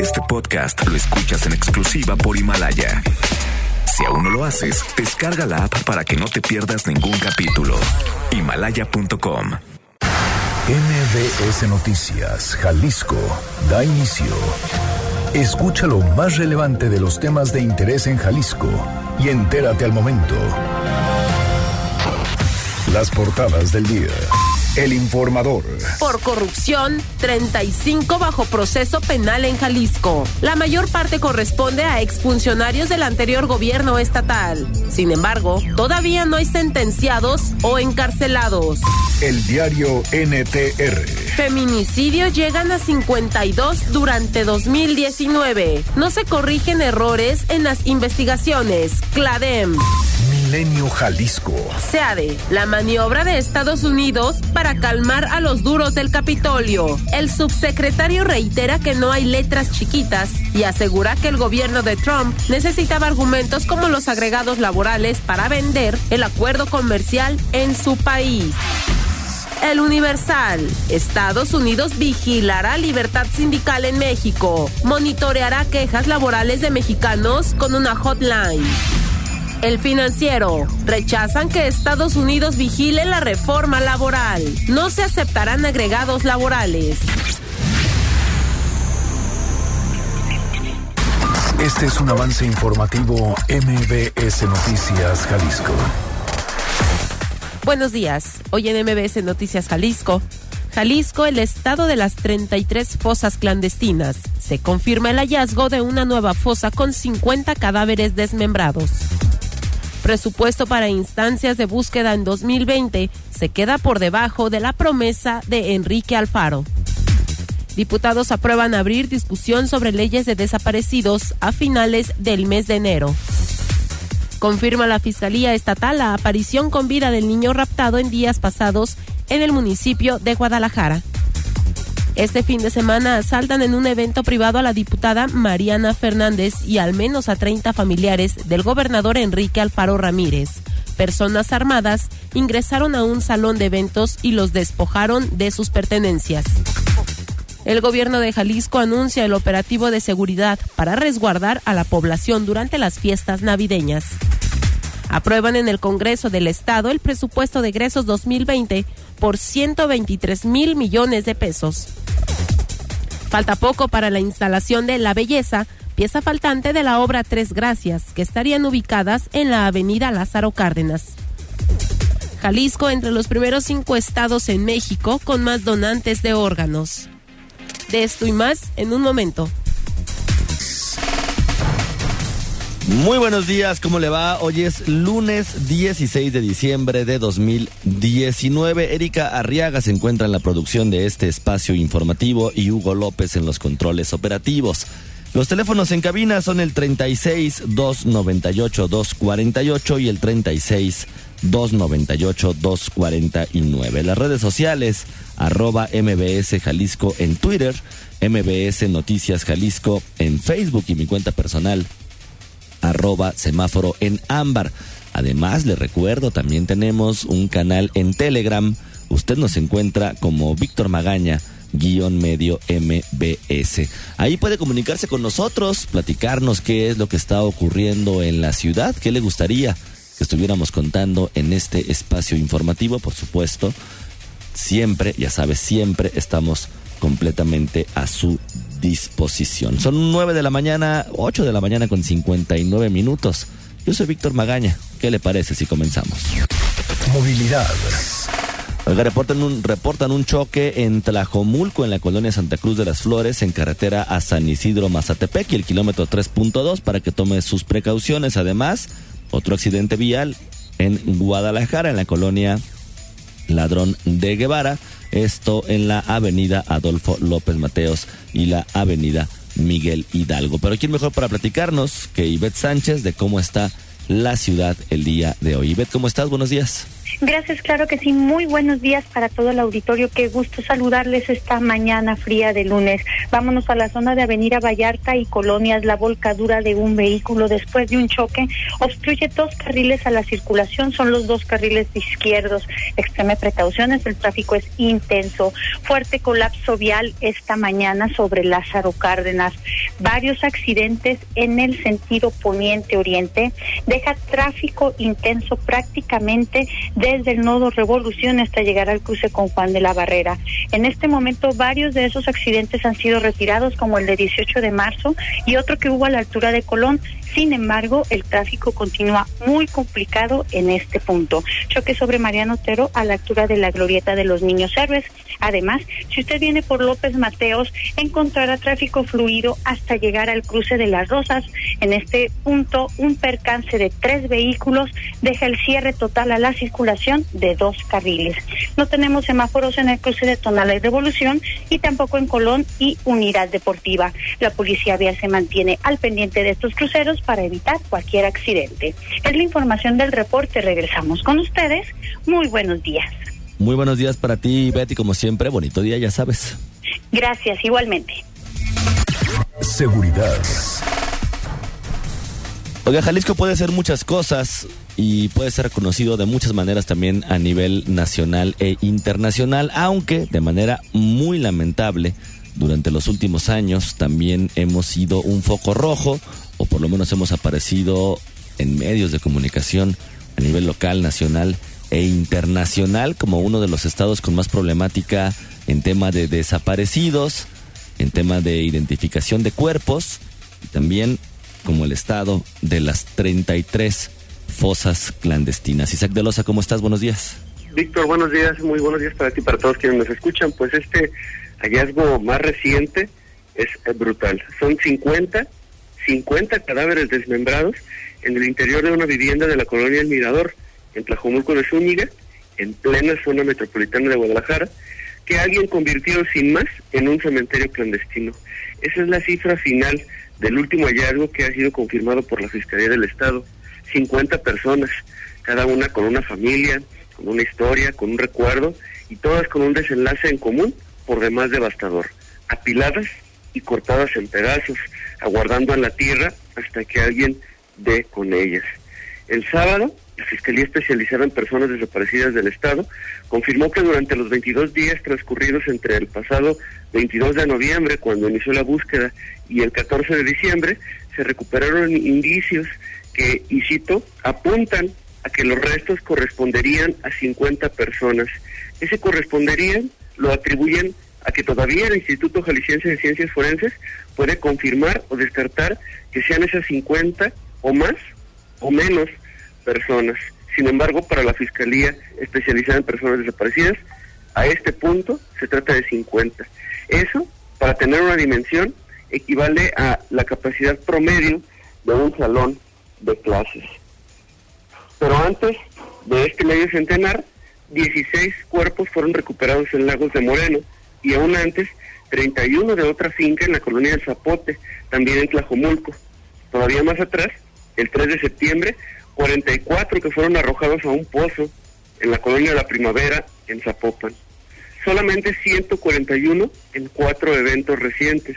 Este podcast lo escuchas en exclusiva por Himalaya. Si aún no lo haces, descarga la app para que no te pierdas ningún capítulo. Himalaya.com. MBS Noticias, Jalisco, da inicio. Escucha lo más relevante de los temas de interés en Jalisco y entérate al momento. Las portadas del día. El informador. Por corrupción, 35 bajo proceso penal en Jalisco. La mayor parte corresponde a exfuncionarios del anterior gobierno estatal. Sin embargo, todavía no hay sentenciados o encarcelados. El diario NTR. Feminicidios llegan a 52 durante 2019. No se corrigen errores en las investigaciones. CLADEM. Milenio Jalisco. SEADE, la maniobra de Estados Unidos para calmar a los duros del Capitolio. El subsecretario reitera que no hay letras chiquitas y asegura que el gobierno de Trump necesitaba argumentos como los agregados laborales para vender el acuerdo comercial en su país. El Universal. Estados Unidos vigilará libertad sindical en México. Monitoreará quejas laborales de mexicanos con una hotline. El financiero. Rechazan que Estados Unidos vigile la reforma laboral. No se aceptarán agregados laborales. Este es un avance informativo MBS Noticias Jalisco. Buenos días. Hoy en MBS Noticias Jalisco. Jalisco, el estado de las 33 fosas clandestinas. Se confirma el hallazgo de una nueva fosa con 50 cadáveres desmembrados presupuesto para instancias de búsqueda en 2020 se queda por debajo de la promesa de Enrique Alfaro. Diputados aprueban abrir discusión sobre leyes de desaparecidos a finales del mes de enero. Confirma la Fiscalía Estatal la aparición con vida del niño raptado en días pasados en el municipio de Guadalajara. Este fin de semana asaltan en un evento privado a la diputada Mariana Fernández y al menos a 30 familiares del gobernador Enrique Alfaro Ramírez. Personas armadas ingresaron a un salón de eventos y los despojaron de sus pertenencias. El gobierno de Jalisco anuncia el operativo de seguridad para resguardar a la población durante las fiestas navideñas. Aprueban en el Congreso del Estado el presupuesto de egresos 2020 por 123 mil millones de pesos. Falta poco para la instalación de La Belleza, pieza faltante de la obra Tres Gracias, que estarían ubicadas en la avenida Lázaro Cárdenas. Jalisco entre los primeros cinco estados en México con más donantes de órganos. De esto y más en un momento. Muy buenos días, ¿cómo le va? Hoy es lunes 16 de diciembre de 2019. Erika Arriaga se encuentra en la producción de este espacio informativo y Hugo López en los controles operativos. Los teléfonos en cabina son el 36 298 248 y el 36 298 249. Las redes sociales, arroba MBS Jalisco en Twitter, MBS Noticias Jalisco en Facebook y mi cuenta personal arroba semáforo en ámbar. Además, le recuerdo, también tenemos un canal en Telegram. Usted nos encuentra como Víctor Magaña guion medio MBS. Ahí puede comunicarse con nosotros, platicarnos qué es lo que está ocurriendo en la ciudad, qué le gustaría que estuviéramos contando en este espacio informativo, por supuesto. Siempre, ya sabes, siempre estamos completamente a su disposición. Son 9 de la mañana, 8 de la mañana con 59 minutos. Yo soy Víctor Magaña. ¿Qué le parece si comenzamos? Movilidad. Oiga, reportan un, reportan un choque en Tlajomulco, en la colonia Santa Cruz de las Flores, en carretera a San Isidro Mazatepec y el kilómetro 3.2 para que tome sus precauciones. Además, otro accidente vial en Guadalajara, en la colonia Ladrón de Guevara esto en la avenida Adolfo López Mateos y la avenida Miguel Hidalgo. Pero ¿quién mejor para platicarnos que Ivette Sánchez de cómo está la ciudad el día de hoy? Ivette, ¿cómo estás? Buenos días. Gracias, claro que sí. Muy buenos días para todo el auditorio. Qué gusto saludarles esta mañana fría de lunes. Vámonos a la zona de Avenida Vallarta y Colonias. La volcadura de un vehículo después de un choque obstruye dos carriles a la circulación. Son los dos carriles izquierdos. Extreme precauciones. El tráfico es intenso. Fuerte colapso vial esta mañana sobre Lázaro Cárdenas. Varios accidentes en el sentido poniente-oriente. Deja tráfico intenso prácticamente desde el nodo Revolución hasta llegar al cruce con Juan de la Barrera. En este momento varios de esos accidentes han sido retirados, como el de 18 de marzo y otro que hubo a la altura de Colón. Sin embargo, el tráfico continúa muy complicado en este punto. Choque sobre Mariano Otero a la altura de la glorieta de los Niños Héroes. Además, si usted viene por López Mateos, encontrará tráfico fluido hasta llegar al cruce de las Rosas. En este punto, un percance de tres vehículos deja el cierre total a la circulación de dos carriles. No tenemos semáforos en el cruce de Tonala y Revolución y tampoco en Colón y Unidad Deportiva. La policía vial se mantiene al pendiente de estos cruceros para evitar cualquier accidente. Es la información del reporte. Regresamos con ustedes. Muy buenos días. Muy buenos días para ti, Betty, como siempre. Bonito día, ya sabes. Gracias, igualmente. Seguridad. Oiga, Jalisco puede hacer muchas cosas y puede ser reconocido de muchas maneras también a nivel nacional e internacional, aunque de manera muy lamentable durante los últimos años también hemos sido un foco rojo o por lo menos hemos aparecido en medios de comunicación a nivel local, nacional e internacional como uno de los estados con más problemática en tema de desaparecidos, en tema de identificación de cuerpos y también como el estado de las 33 fosas clandestinas. Isaac de Loza, ¿cómo estás? Buenos días. Víctor, buenos días, muy buenos días para ti y para todos quienes nos escuchan. Pues este hallazgo más reciente es brutal. Son 50 50 cadáveres desmembrados en el interior de una vivienda de la colonia El Mirador, en Tlajomulco de Zúñiga, en plena zona metropolitana de Guadalajara, que alguien convirtió sin más en un cementerio clandestino. Esa es la cifra final del último hallazgo que ha sido confirmado por la Fiscalía del Estado. 50 personas, cada una con una familia, con una historia, con un recuerdo, y todas con un desenlace en común, por demás devastador, apiladas y cortadas en pedazos, aguardando en la tierra hasta que alguien dé con ellas. El sábado, la Fiscalía Especializada en Personas Desaparecidas del Estado confirmó que durante los 22 días transcurridos entre el pasado 22 de noviembre, cuando inició la búsqueda, y el 14 de diciembre, se recuperaron indicios que, y cito, apuntan a que los restos corresponderían a 50 personas. Ese corresponderían lo atribuyen a que todavía el Instituto Jalisciense de Ciencias Forenses puede confirmar o descartar que sean esas 50 o más o menos personas. Sin embargo, para la Fiscalía especializada en personas desaparecidas, a este punto se trata de 50. Eso, para tener una dimensión, equivale a la capacidad promedio de un salón de clases. Pero antes de este medio centenar, 16 cuerpos fueron recuperados en Lagos de Moreno, y aún antes 31 de otra finca en la colonia del Zapote, también en Tlajomulco. Todavía más atrás, el 3 de septiembre, 44 que fueron arrojados a un pozo en la colonia de la Primavera en Zapopan. Solamente 141 en cuatro eventos recientes,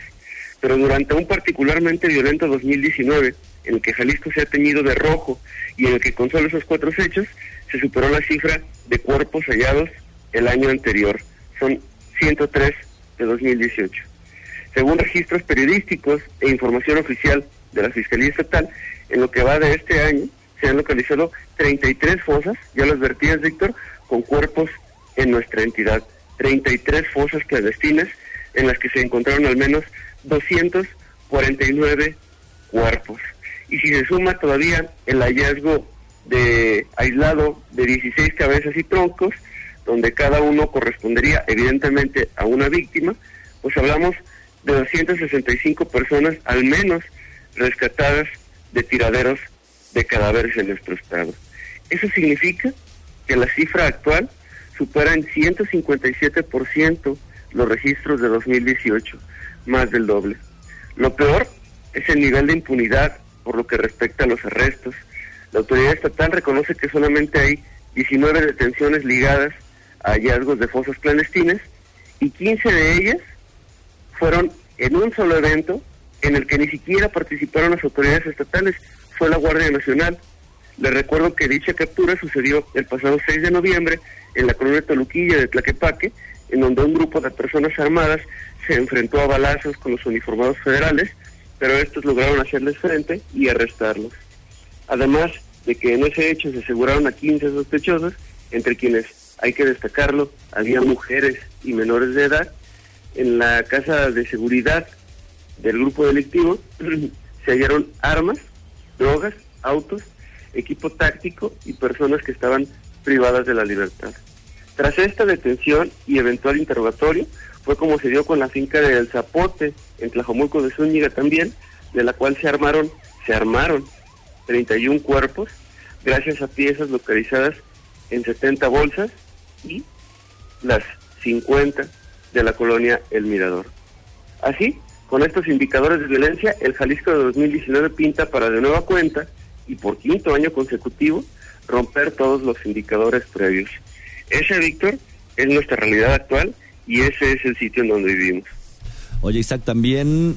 pero durante un particularmente violento 2019, en el que Jalisco se ha teñido de rojo y en el que con solo esos cuatro hechos se superó la cifra de cuerpos hallados el año anterior. Son 103 de 2018. Según registros periodísticos e información oficial de la Fiscalía Estatal, en lo que va de este año se han localizado 33 fosas, ya las vertidas, Víctor, con cuerpos en nuestra entidad. 33 fosas clandestinas en las que se encontraron al menos 249 cuerpos. Y si se suma todavía el hallazgo de aislado de 16 cabezas y troncos, donde cada uno correspondería evidentemente a una víctima, pues hablamos de 265 personas al menos rescatadas de tiraderos de cadáveres en nuestro estado. Eso significa que la cifra actual supera en 157% los registros de 2018, más del doble. Lo peor es el nivel de impunidad por lo que respecta a los arrestos. La autoridad estatal reconoce que solamente hay 19 detenciones ligadas hallazgos de fosas clandestinas y 15 de ellas fueron en un solo evento en el que ni siquiera participaron las autoridades estatales, fue la Guardia Nacional. Les recuerdo que dicha captura sucedió el pasado 6 de noviembre en la colonia Toluquilla de Tlaquepaque, en donde un grupo de personas armadas se enfrentó a balazos con los uniformados federales, pero estos lograron hacerles frente y arrestarlos. Además de que en ese hecho se aseguraron a 15 sospechosos, entre quienes, hay que destacarlo, había mujeres y menores de edad, en la casa de seguridad del grupo delictivo se hallaron armas, drogas, autos, equipo táctico y personas que estaban privadas de la libertad. Tras esta detención y eventual interrogatorio, fue como se dio con la finca del Zapote, en Tlajomulco de Zúñiga también, de la cual se armaron, se armaron 31 cuerpos, gracias a piezas localizadas en 70 bolsas y las 50 de la colonia El Mirador. Así, con estos indicadores de violencia, el Jalisco de 2019 pinta para de nueva cuenta y por quinto año consecutivo romper todos los indicadores previos. Ese, Víctor, es nuestra realidad actual y ese es el sitio en donde vivimos. Oye, Isaac, también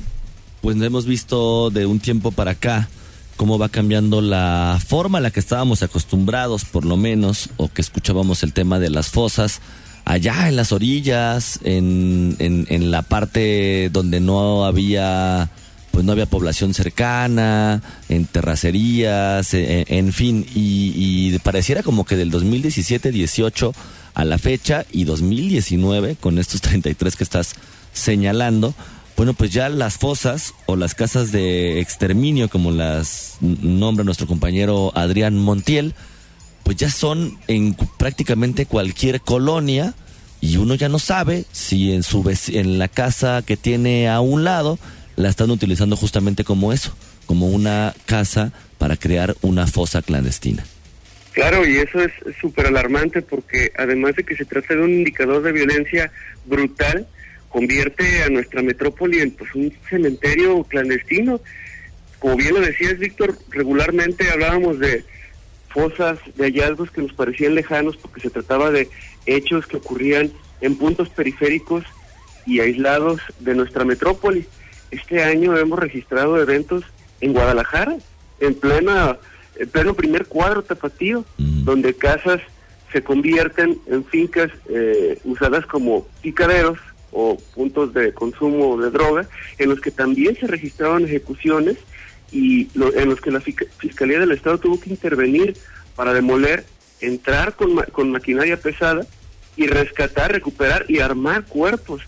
pues hemos visto de un tiempo para acá cómo va cambiando la forma a la que estábamos acostumbrados, por lo menos, o que escuchábamos el tema de las fosas, allá en las orillas, en, en, la parte donde no había pues no había población cercana, en terracerías, en, en fin, y, pareciera como que del 2017-18 a la fecha y 2019, con estos 33 que estás señalando, bueno, pues ya las fosas o las casas de exterminio, como las nombra nuestro compañero Adrián Montiel, pues ya son en prácticamente cualquier colonia y uno ya no sabe si en su en la casa que tiene a un lado la están utilizando justamente como eso, como una casa para crear una fosa clandestina. Claro, y eso es súper alarmante porque además de que se trata de un indicador de violencia brutal, convierte a nuestra metrópoli en pues, un cementerio clandestino. Como bien lo decías, Víctor, regularmente hablábamos de fosas, de hallazgos que nos parecían lejanos porque se trataba de hechos que ocurrían en puntos periféricos y aislados de nuestra metrópoli. Este año hemos registrado eventos en Guadalajara, en plena en pleno primer cuadro tapatío, donde casas se convierten en fincas eh, usadas como picaderos o puntos de consumo de droga, en los que también se registraron ejecuciones y en los que la Fiscalía del Estado tuvo que intervenir para demoler, entrar con, con maquinaria pesada y rescatar, recuperar y armar cuerpos.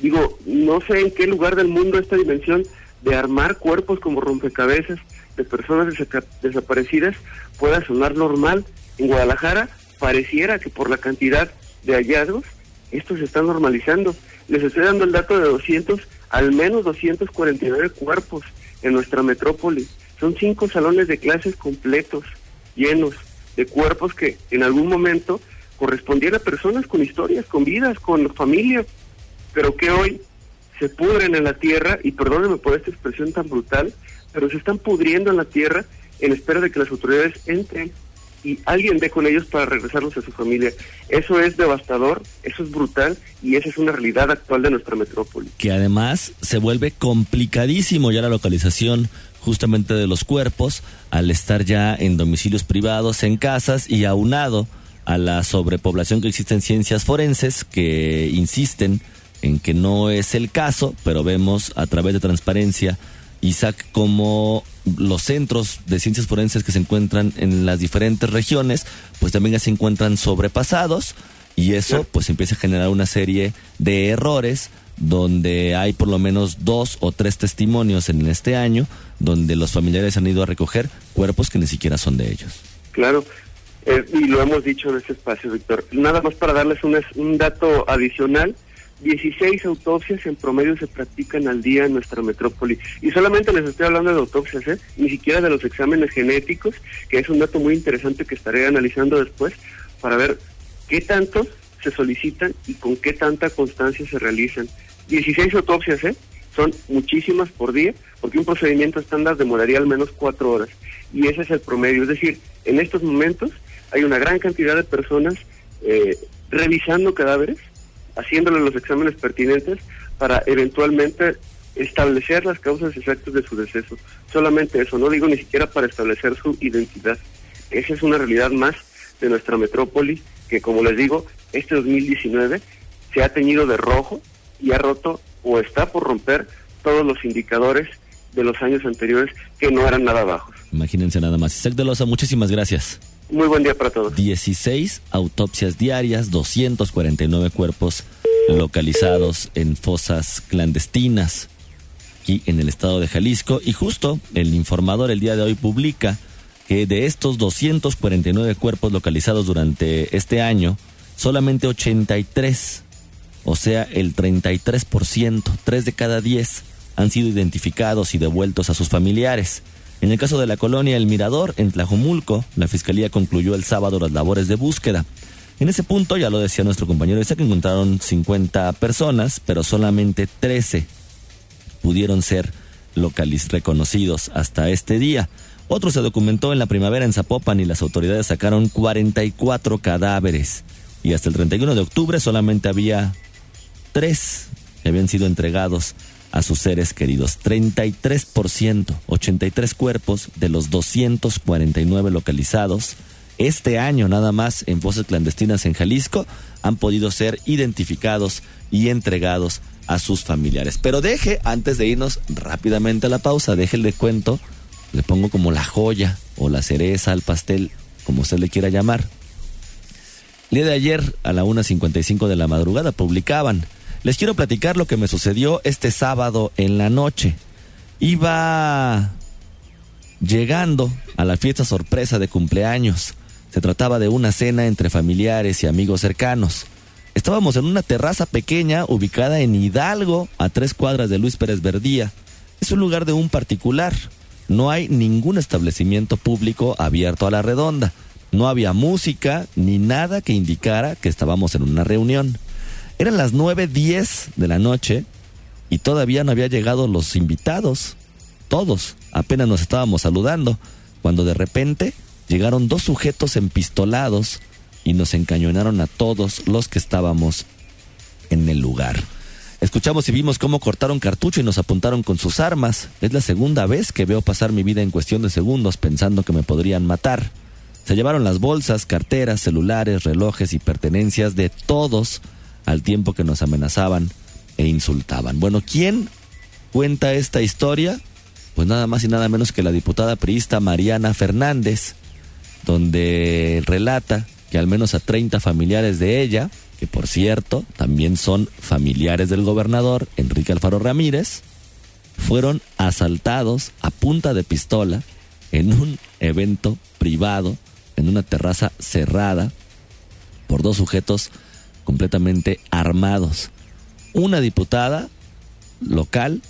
Digo, no sé en qué lugar del mundo esta dimensión de armar cuerpos como rompecabezas de personas desaparecidas pueda sonar normal. En Guadalajara pareciera que por la cantidad de hallazgos, esto se está normalizando. Les estoy dando el dato de 200, al menos 249 cuerpos en nuestra metrópoli. Son cinco salones de clases completos, llenos de cuerpos que en algún momento correspondían a personas con historias, con vidas, con familia, pero que hoy se pudren en la tierra, y perdónenme por esta expresión tan brutal, pero se están pudriendo en la tierra en espera de que las autoridades entren y alguien dé con ellos para regresarlos a su familia. Eso es devastador, eso es brutal y esa es una realidad actual de nuestra metrópoli. Que además se vuelve complicadísimo ya la localización justamente de los cuerpos al estar ya en domicilios privados, en casas y aunado a la sobrepoblación que existe en ciencias forenses que insisten en que no es el caso, pero vemos a través de transparencia Isaac, como los centros de ciencias forenses que se encuentran en las diferentes regiones, pues también ya se encuentran sobrepasados y eso pues empieza a generar una serie de errores donde hay por lo menos dos o tres testimonios en este año donde los familiares han ido a recoger cuerpos que ni siquiera son de ellos. Claro, eh, y lo hemos dicho en este espacio, Víctor. Nada más para darles un, un dato adicional 16 autopsias en promedio se practican al día en nuestra metrópoli. Y solamente les estoy hablando de autopsias, ¿eh? ni siquiera de los exámenes genéticos, que es un dato muy interesante que estaré analizando después para ver qué tantos se solicitan y con qué tanta constancia se realizan. 16 autopsias, ¿eh? Son muchísimas por día, porque un procedimiento estándar demoraría al menos cuatro horas. Y ese es el promedio. Es decir, en estos momentos hay una gran cantidad de personas eh, revisando cadáveres, haciéndole los exámenes pertinentes para eventualmente establecer las causas exactas de su deceso. Solamente eso, no digo ni siquiera para establecer su identidad. Esa es una realidad más de nuestra metrópoli que, como les digo, este 2019 se ha teñido de rojo y ha roto o está por romper todos los indicadores de los años anteriores que no eran nada bajos. Imagínense nada más. Isaac de Loza, muchísimas gracias. Muy buen día para todos. 16 autopsias diarias, 249 cuerpos localizados en fosas clandestinas aquí en el estado de Jalisco. Y justo el informador el día de hoy publica que de estos 249 cuerpos localizados durante este año, solamente 83, o sea, el 33%, 3 de cada 10, han sido identificados y devueltos a sus familiares. En el caso de la colonia El Mirador, en Tlajomulco, la fiscalía concluyó el sábado las labores de búsqueda. En ese punto, ya lo decía nuestro compañero que encontraron 50 personas, pero solamente 13 pudieron ser localiz reconocidos hasta este día. Otro se documentó en la primavera en Zapopan y las autoridades sacaron 44 cadáveres. Y hasta el 31 de octubre solamente había tres que habían sido entregados a sus seres queridos. 33%, 83 cuerpos de los 249 localizados este año nada más en fosas clandestinas en Jalisco han podido ser identificados y entregados a sus familiares. Pero deje, antes de irnos rápidamente a la pausa, déjele cuento, le pongo como la joya o la cereza al pastel, como usted le quiera llamar. El día de ayer, a la 1.55 de la madrugada, publicaban les quiero platicar lo que me sucedió este sábado en la noche. Iba llegando a la fiesta sorpresa de cumpleaños. Se trataba de una cena entre familiares y amigos cercanos. Estábamos en una terraza pequeña ubicada en Hidalgo, a tres cuadras de Luis Pérez Verdía. Es un lugar de un particular. No hay ningún establecimiento público abierto a la redonda. No había música ni nada que indicara que estábamos en una reunión. Eran las 9.10 de la noche y todavía no había llegado los invitados. Todos. Apenas nos estábamos saludando. Cuando de repente llegaron dos sujetos empistolados y nos encañonaron a todos los que estábamos en el lugar. Escuchamos y vimos cómo cortaron cartucho y nos apuntaron con sus armas. Es la segunda vez que veo pasar mi vida en cuestión de segundos pensando que me podrían matar. Se llevaron las bolsas, carteras, celulares, relojes y pertenencias de todos al tiempo que nos amenazaban e insultaban. Bueno, ¿quién cuenta esta historia? Pues nada más y nada menos que la diputada priista Mariana Fernández, donde relata que al menos a 30 familiares de ella, que por cierto también son familiares del gobernador Enrique Alfaro Ramírez, fueron asaltados a punta de pistola en un evento privado, en una terraza cerrada, por dos sujetos completamente armados. Una diputada local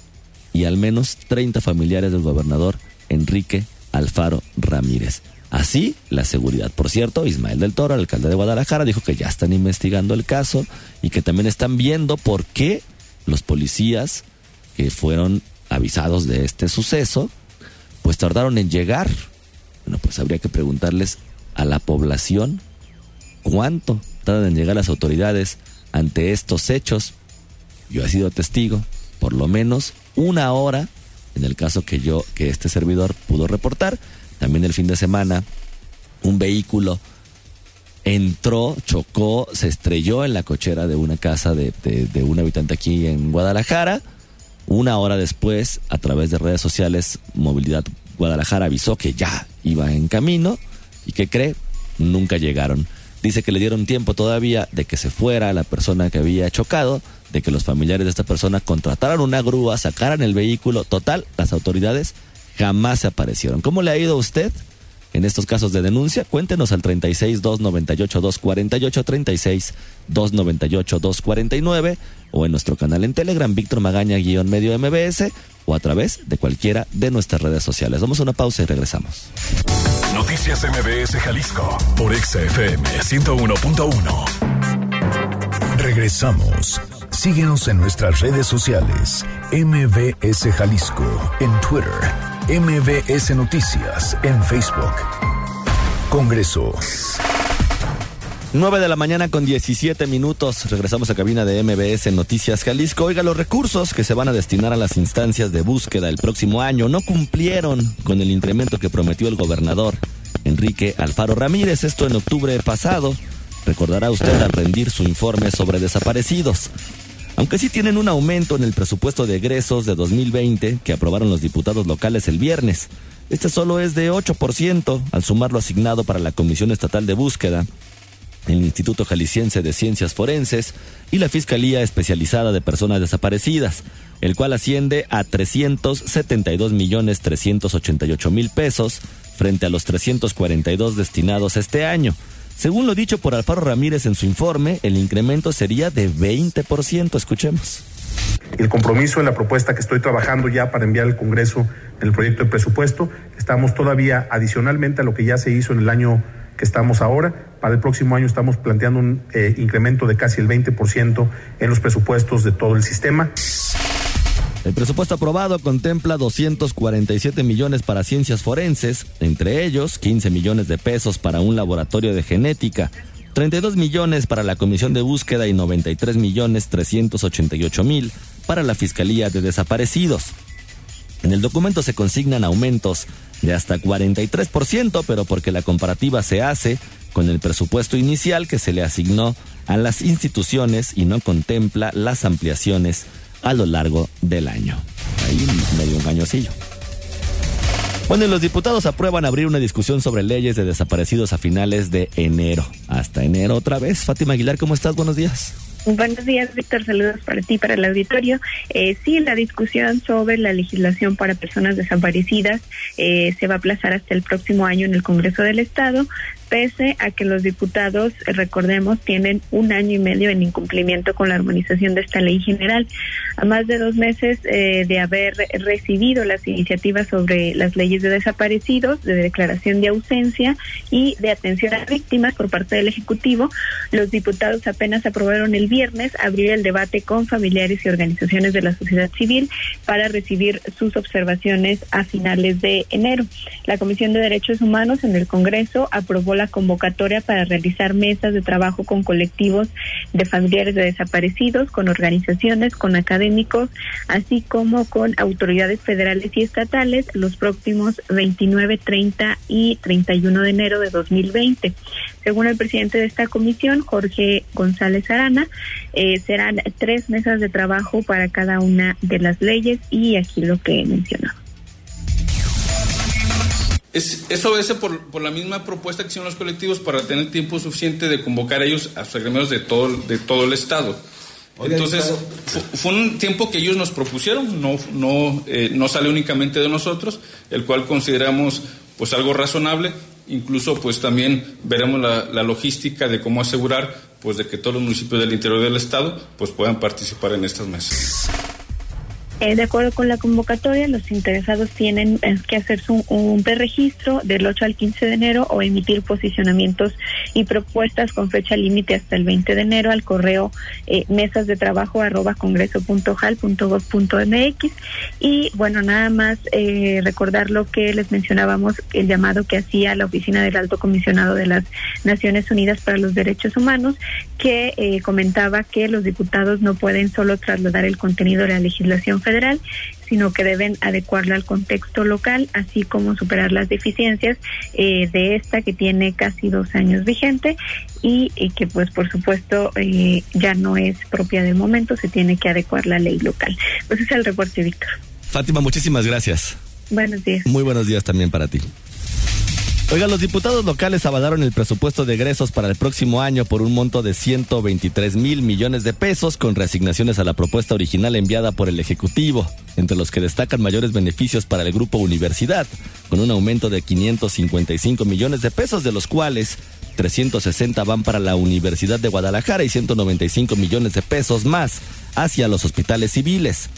y al menos 30 familiares del gobernador Enrique Alfaro Ramírez. Así, la seguridad. Por cierto, Ismael del Toro, alcalde de Guadalajara, dijo que ya están investigando el caso y que también están viendo por qué los policías que fueron avisados de este suceso, pues tardaron en llegar. Bueno, pues habría que preguntarles a la población cuánto tardan en llegar las autoridades ante estos hechos. Yo he sido testigo, por lo menos una hora, en el caso que yo, que este servidor pudo reportar. También el fin de semana, un vehículo entró, chocó, se estrelló en la cochera de una casa de, de un habitante aquí en Guadalajara. Una hora después, a través de redes sociales, Movilidad Guadalajara avisó que ya iba en camino y que cree, nunca llegaron. Dice que le dieron tiempo todavía de que se fuera la persona que había chocado, de que los familiares de esta persona contrataran una grúa, sacaran el vehículo. Total, las autoridades jamás se aparecieron. ¿Cómo le ha ido a usted en estos casos de denuncia? Cuéntenos al 36 298 248 36 298 249 o en nuestro canal en Telegram Víctor Magaña guion medio MBS o a través de cualquiera de nuestras redes sociales. Vamos a una pausa y regresamos. Noticias MBS Jalisco por XFM 101.1. Regresamos. Síguenos en nuestras redes sociales. MBS Jalisco en Twitter. MBS Noticias en Facebook. Congreso. 9 de la mañana con 17 minutos. Regresamos a cabina de MBS Noticias Jalisco. Oiga, los recursos que se van a destinar a las instancias de búsqueda el próximo año no cumplieron con el incremento que prometió el gobernador Enrique Alfaro Ramírez. Esto en octubre pasado. Recordará usted al rendir su informe sobre desaparecidos. Aunque sí tienen un aumento en el presupuesto de egresos de 2020 que aprobaron los diputados locales el viernes. Este solo es de 8% al sumar lo asignado para la Comisión Estatal de Búsqueda el Instituto Jalisciense de Ciencias Forenses y la Fiscalía Especializada de Personas Desaparecidas, el cual asciende a 372 millones 388 mil pesos frente a los 342 destinados este año. Según lo dicho por Alfaro Ramírez en su informe, el incremento sería de 20%. Escuchemos. El compromiso en la propuesta que estoy trabajando ya para enviar al Congreso el proyecto de presupuesto, estamos todavía adicionalmente a lo que ya se hizo en el año que estamos ahora, para el próximo año estamos planteando un eh, incremento de casi el 20% en los presupuestos de todo el sistema. El presupuesto aprobado contempla 247 millones para ciencias forenses, entre ellos 15 millones de pesos para un laboratorio de genética, 32 millones para la Comisión de Búsqueda y 93 millones 388 mil para la Fiscalía de Desaparecidos. En el documento se consignan aumentos de hasta 43%, pero porque la comparativa se hace con el presupuesto inicial que se le asignó a las instituciones y no contempla las ampliaciones a lo largo del año. Ahí medio un. Bueno, los diputados aprueban abrir una discusión sobre leyes de desaparecidos a finales de enero. Hasta enero otra vez. Fátima Aguilar, ¿cómo estás? Buenos días. Buenos días, Víctor. Saludos para ti, para el auditorio. Eh, sí, la discusión sobre la legislación para personas desaparecidas eh, se va a aplazar hasta el próximo año en el Congreso del Estado pese a que los diputados, recordemos, tienen un año y medio en incumplimiento con la armonización de esta ley general. A más de dos meses eh, de haber recibido las iniciativas sobre las leyes de desaparecidos, de declaración de ausencia y de atención a víctimas por parte del Ejecutivo, los diputados apenas aprobaron el viernes abrir el debate con familiares y organizaciones de la sociedad civil para recibir sus observaciones a finales de enero. La Comisión de Derechos Humanos en el Congreso aprobó la convocatoria para realizar mesas de trabajo con colectivos de familiares de desaparecidos, con organizaciones, con académicos, así como con autoridades federales y estatales los próximos 29, 30 y 31 de enero de 2020. Según el presidente de esta comisión, Jorge González Arana, eh, serán tres mesas de trabajo para cada una de las leyes y aquí lo que he Es, eso obedece por, por, la misma propuesta que hicieron los colectivos para tener tiempo suficiente de convocar a ellos a sus de todo, de todo el Estado. Entonces, fue, un tiempo que ellos nos propusieron, no, no, eh, no sale únicamente de nosotros, el cual consideramos pues algo razonable. Incluso pues también veremos la, la logística de cómo asegurar pues de que todos los municipios del interior del estado pues puedan participar en estas mesas. Eh, de acuerdo con la convocatoria, los interesados tienen eh, que hacer un, un preregistro del 8 al 15 de enero o emitir posicionamientos y propuestas con fecha límite hasta el 20 de enero al correo eh, mesas de trabajo arroba congreso.jal.gov.mx y bueno, nada más eh, recordar lo que les mencionábamos, el llamado que hacía la Oficina del Alto Comisionado de las Naciones Unidas para los Derechos Humanos, que comentaba que los diputados no pueden solo trasladar el contenido de la legislación federal, federal, sino que deben adecuarla al contexto local, así como superar las deficiencias eh, de esta que tiene casi dos años vigente y, que pues por supuesto eh, ya no es propia del momento, se tiene que adecuar la ley local. Pues ese es el reporte, Víctor. Fátima, muchísimas gracias. Buenos días. Muy buenos días también para ti. Oiga, los diputados locales avalaron el presupuesto de egresos para el próximo año por un monto de 123 mil millones de pesos con reasignaciones a la propuesta original enviada por el Ejecutivo, entre los que destacan mayores beneficios para el Grupo Universidad, con un aumento de 555 millones de pesos, de los cuales 360 van para la Universidad de Guadalajara y 195 millones de pesos más hacia los hospitales civiles.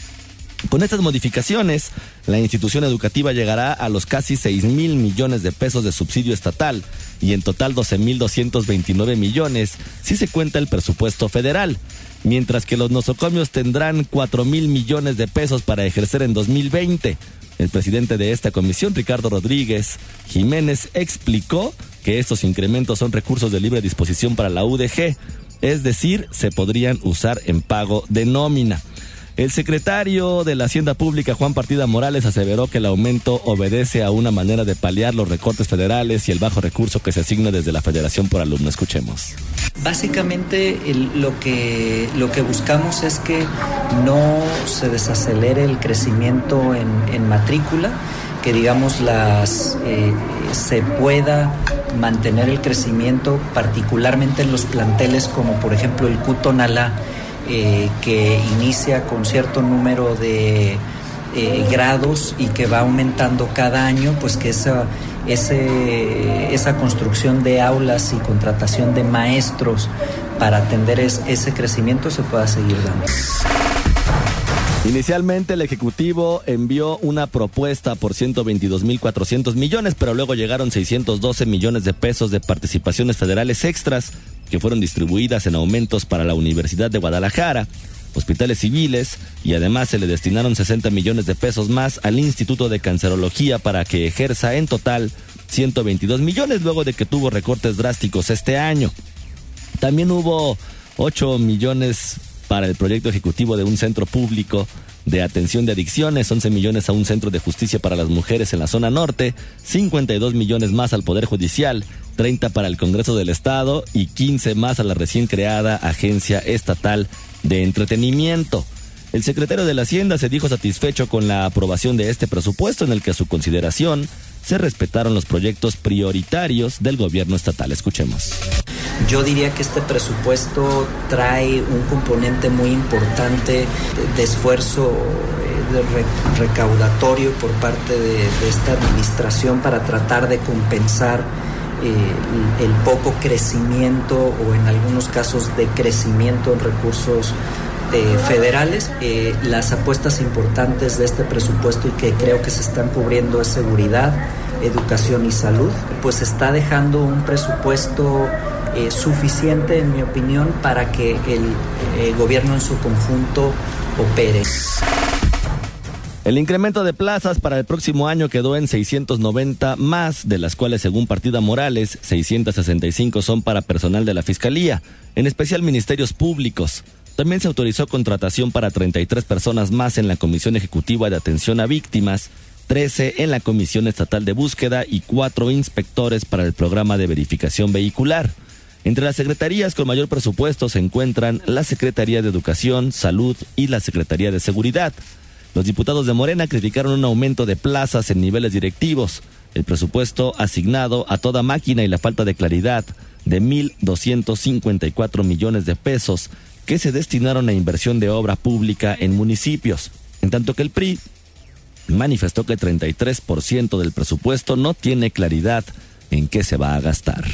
Con estas modificaciones, la institución educativa llegará a los casi 6 mil millones de pesos de subsidio estatal y en total 12 mil 229 millones si se cuenta el presupuesto federal, mientras que los nosocomios tendrán 4 mil millones de pesos para ejercer en 2020. El presidente de esta comisión, Ricardo Rodríguez Jiménez, explicó que estos incrementos son recursos de libre disposición para la UDG, es decir, se podrían usar en pago de nómina. El secretario de la Hacienda Pública, Juan Partida Morales, aseveró que el aumento obedece a una manera de paliar los recortes federales y el bajo recurso que se asigna desde la Federación por alumno. Escuchemos. Básicamente lo, que, lo que buscamos es que no se desacelere el crecimiento en, matrícula, que digamos las eh, se pueda mantener el crecimiento, particularmente en los planteles como por ejemplo el Cutonala eh, que inicia con cierto número de eh, grados y que va aumentando cada año, pues que esa, ese, esa construcción de aulas y contratación de maestros para atender ese crecimiento se pueda seguir dando. Inicialmente el Ejecutivo envió una propuesta por 122.400 millones, pero luego llegaron 612 millones de pesos de participaciones federales extras que fueron distribuidas en aumentos para la Universidad de Guadalajara, hospitales civiles y además se le destinaron 60 millones de pesos más al Instituto de Cancerología para que ejerza en total 122 millones luego de que tuvo recortes drásticos este año. También hubo 8 millones para el proyecto ejecutivo de un centro público de atención de adicciones, 11 millones a un centro de justicia para las mujeres en la zona norte, 52 millones más al Poder Judicial, 30 para el Congreso del Estado y 15 más a la recién creada Agencia Estatal de Entretenimiento. El secretario de la Hacienda se dijo satisfecho con la aprobación de este presupuesto en el que a su consideración se respetaron los proyectos prioritarios del gobierno estatal. Escuchemos. Yo diría que este presupuesto trae un componente muy importante de, esfuerzo eh, recaudatorio por parte de, esta administración para tratar de compensar eh, el poco crecimiento o en algunos casos de crecimiento en recursos eh, federales. Eh, las apuestas importantes de este presupuesto y que creo que se están cubriendo es seguridad, educación y salud. Pues está dejando un presupuesto suficiente, en mi opinión, para que el gobierno en su conjunto opere. El incremento de plazas para el próximo año quedó en 690 más, de las cuales según Partida Morales, 665 son para personal de la Fiscalía, en especial ministerios públicos. También se autorizó contratación para 33 personas más en la Comisión Ejecutiva de Atención a Víctimas, 13 en la Comisión Estatal de Búsqueda y 4 inspectores para el programa de verificación vehicular. Entre las secretarías con mayor presupuesto se encuentran la Secretaría de Educación, Salud y la Secretaría de Seguridad. Los diputados de Morena criticaron un aumento de plazas en niveles directivos, el presupuesto asignado a toda máquina y la falta de claridad de 1.254 millones de pesos que se destinaron a inversión de obra pública en municipios, en tanto que el PRI manifestó que 33% del presupuesto no tiene claridad en qué se va a gastar.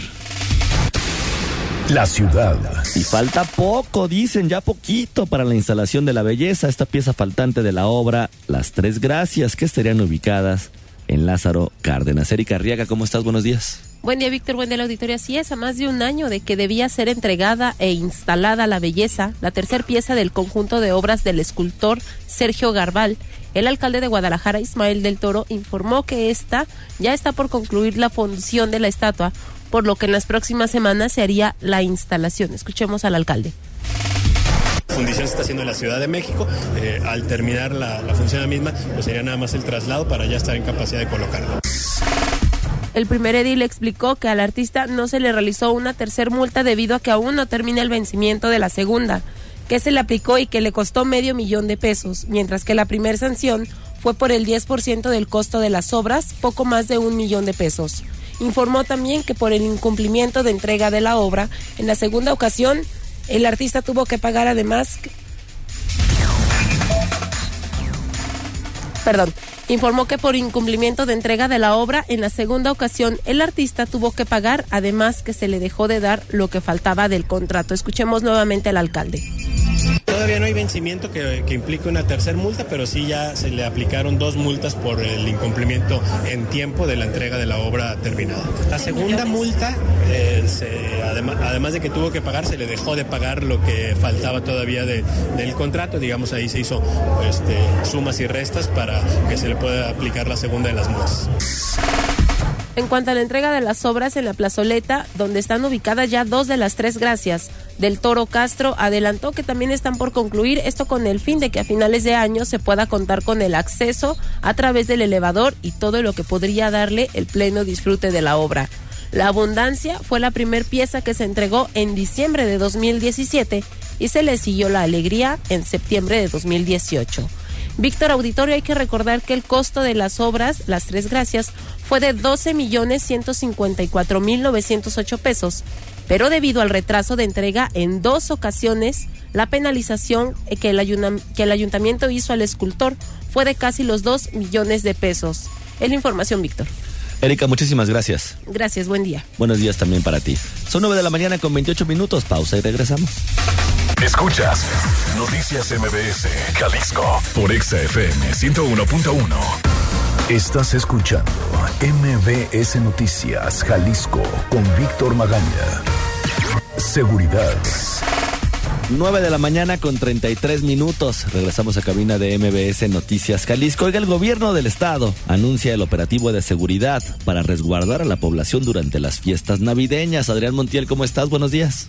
La ciudad. Y falta poco, dicen, ya poquito para la instalación de la belleza, esta pieza faltante de la obra Las Tres Gracias, que estarían ubicadas en Lázaro Cárdenas. Erika Arriaga, ¿cómo estás? Buenos días. Buen día, Víctor. Buen día, la auditoría. Así es, a más de un año de que debía ser entregada e instalada la belleza, la tercera pieza del conjunto de obras del escultor Sergio Garbal. El alcalde de Guadalajara, Ismael del Toro, informó que esta ya está por concluir la función de la estatua, por lo que en las próximas semanas se haría la instalación. Escuchemos al alcalde fundición se está haciendo en la Ciudad de México. Eh, al terminar la, la función misma, pues sería nada más el traslado para ya estar en capacidad de colocarlo. El primer edil explicó que al artista no se le realizó una tercer multa debido a que aún no termina el vencimiento de la segunda, que se le aplicó y que le costó medio millón de pesos, mientras que la primera sanción fue por el 10% del costo de las obras, poco más de un millón de pesos. Informó también que por el incumplimiento de entrega de la obra, en la segunda ocasión, el artista tuvo que pagar además... Perdón, informó que por incumplimiento de entrega de la obra, en la segunda ocasión el artista tuvo que pagar, además que se le dejó de dar lo que faltaba del contrato. Escuchemos nuevamente al alcalde. Todavía no hay vencimiento que, implique una tercera multa, pero sí ya se le aplicaron dos multas por el incumplimiento en tiempo de la entrega de la obra terminada. La segunda multa, eh, además, de que tuvo que pagar, se le dejó de pagar lo que faltaba todavía del contrato. Digamos, ahí se hizo este, sumas y restas para que se le pueda aplicar la segunda de las multas. En cuanto a la entrega de las obras en la plazoleta, donde están ubicadas ya dos de las tres gracias, del Toro Castro adelantó que también están por concluir esto con el fin de que a finales de año se pueda contar con el acceso a través del elevador y todo lo que podría darle el pleno disfrute de la obra. La Abundancia fue la primer pieza que se entregó en diciembre de 2017 y se le siguió La Alegría en septiembre de 2018. Víctor Auditorio, hay que recordar que el costo de las obras, las tres gracias, fue de 12 millones 154 mil 908 pesos, pero debido al retraso de entrega en dos ocasiones, la penalización que el, que el ayuntamiento hizo al escultor fue de casi los 2 millones de pesos. Es la información, Víctor. Erika, muchísimas gracias. Gracias, buen día. Buenos días también para ti. Son 9 de la mañana con 28 minutos, pausa y regresamos. Escuchas Noticias MBS, Jalisco, por XFM 101.1. Estás escuchando MBS Noticias, Jalisco, con Víctor Magaña. Seguridad. 9 de la mañana con 33 minutos. Regresamos a cabina de MBS Noticias Jalisco. Oiga, el gobierno del estado anuncia el operativo de seguridad para resguardar a la población durante las fiestas navideñas. Adrián Montiel, ¿cómo estás? Buenos días.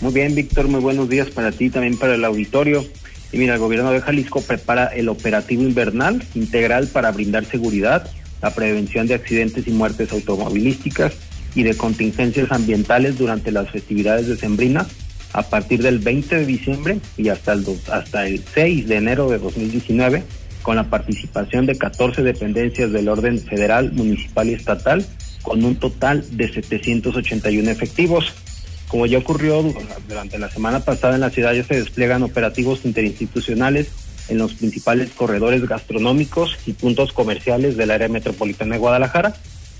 Muy bien, Víctor, muy buenos días para ti, también para el auditorio. Y mira, el gobierno de Jalisco prepara el operativo invernal integral para brindar seguridad, la prevención de accidentes y muertes automovilísticas y de contingencias ambientales durante las festividades decembrinas a partir del 20 de diciembre y hasta el, hasta el 6 de enero de 2019, con la participación de 14 dependencias del orden federal, municipal y estatal, con un total de 781 efectivos. Como ya ocurrió durante la semana pasada en la ciudad, ya se despliegan operativos interinstitucionales en los principales corredores gastronómicos y puntos comerciales del área metropolitana de Guadalajara,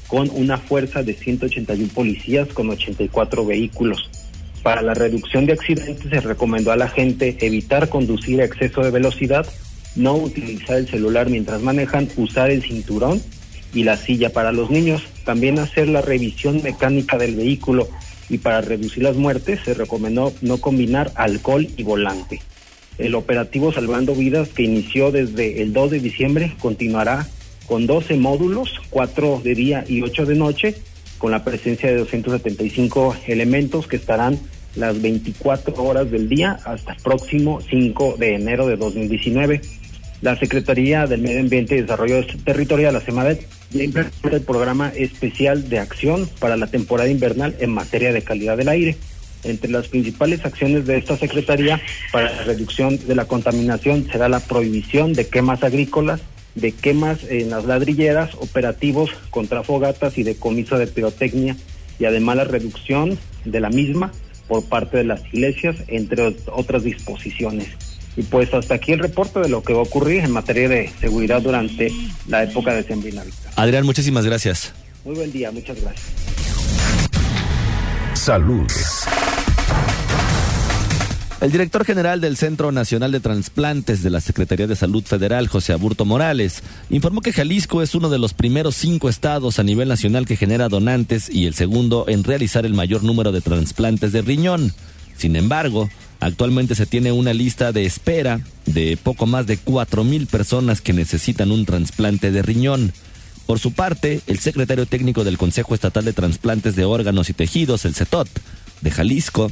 con una fuerza de 181 policías con 84 vehículos. Para la reducción de accidentes se recomendó a la gente evitar conducir a exceso de velocidad, no utilizar el celular mientras manejan, usar el cinturón y la silla para los niños, también hacer la revisión mecánica del vehículo y para reducir las muertes se recomendó no combinar alcohol y volante. El operativo Salvando Vidas que inició desde el 2 de diciembre continuará con 12 módulos, 4 de día y 8 de noche, con la presencia de 275 elementos que estarán las 24 horas del día hasta el próximo 5 de enero de 2019. La Secretaría del Medio Ambiente y Desarrollo Territorial, la CEMADET, ya implementó el programa especial de acción para la temporada invernal en materia de calidad del aire. Entre las principales acciones de esta Secretaría para la reducción de la contaminación será la prohibición de quemas agrícolas, de quemas en las ladrilleras, operativos contra fogatas y decomiso de pirotecnia y además la reducción de la misma por parte de las iglesias, entre otras disposiciones. Y pues hasta aquí el reporte de lo que va a ocurrir en materia de seguridad durante la época de Sembrina. Adrián, muchísimas gracias. Muy buen día, muchas gracias. Salud. El director general del Centro Nacional de Transplantes de la Secretaría de Salud Federal, José Aburto Morales, informó que Jalisco es uno de los primeros cinco estados a nivel nacional que genera donantes y el segundo en realizar el mayor número de trasplantes de riñón. Sin embargo, actualmente se tiene una lista de espera de poco más de cuatro mil personas que necesitan un trasplante de riñón. Por su parte, el secretario técnico del Consejo Estatal de Transplantes de Órganos y Tejidos, el CETOT, de Jalisco,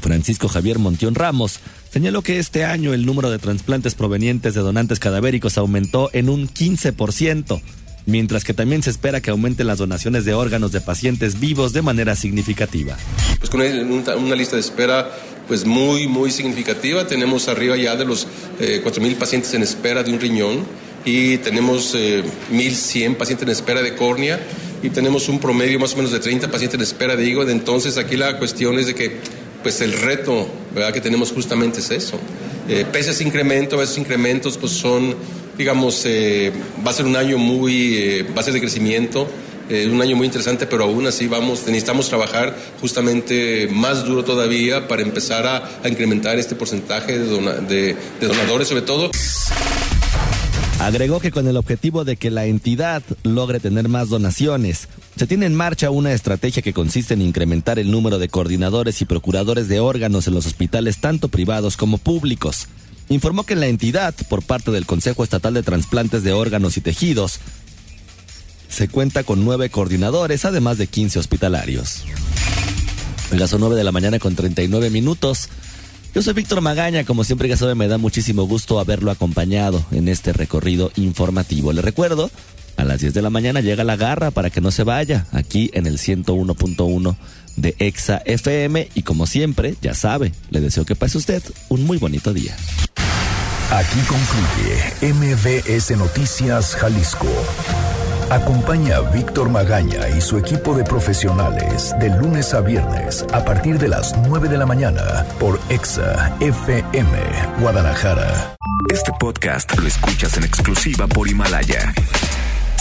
Francisco Javier Montión Ramos, señaló que este año el número de trasplantes provenientes de donantes cadavéricos aumentó en un 15%, mientras que también se espera que aumenten las donaciones de órganos de pacientes vivos de manera significativa. Pues con una, lista de espera pues muy, muy significativa, tenemos arriba ya de los eh, 4.000 pacientes en espera de un riñón y tenemos eh, 1.100 pacientes en espera de córnea y tenemos un promedio más o menos de 30 pacientes en espera de hígado, entonces aquí la cuestión es de que pues el reto ¿verdad? que tenemos justamente es eso. Eh, pese a ese incremento, esos incrementos pues son, digamos, eh, va a ser un año muy, eh, va a ser de crecimiento, eh, un año muy interesante, pero aún así vamos, necesitamos trabajar justamente más duro todavía para empezar a, incrementar este porcentaje de donadores, sobre todo. Agregó que con el objetivo de que la entidad logre tener más donaciones, se tiene en marcha una estrategia que consiste en incrementar el número de coordinadores y procuradores de órganos en los hospitales tanto privados como públicos. Informó que la entidad, por parte del Consejo Estatal de Transplantes de Órganos y Tejidos, se cuenta con nueve coordinadores, además de 15 hospitalarios. Oiga, son 9 de la mañana con 39 minutos. Yo soy Víctor Magaña, como siempre ya sabe me da muchísimo gusto haberlo acompañado en este recorrido informativo. Le recuerdo, a las 10 de la mañana llega la garra para que no se vaya, aquí en el 101.1 de Exa FM y como siempre, ya sabe, le deseo que pase usted un muy bonito día. Aquí concluye MBS Noticias Jalisco. Acompaña a Víctor Magaña y su equipo de profesionales de lunes a viernes a partir de las 9 de la mañana por Exa FM Guadalajara. Este podcast lo escuchas en exclusiva por Himalaya.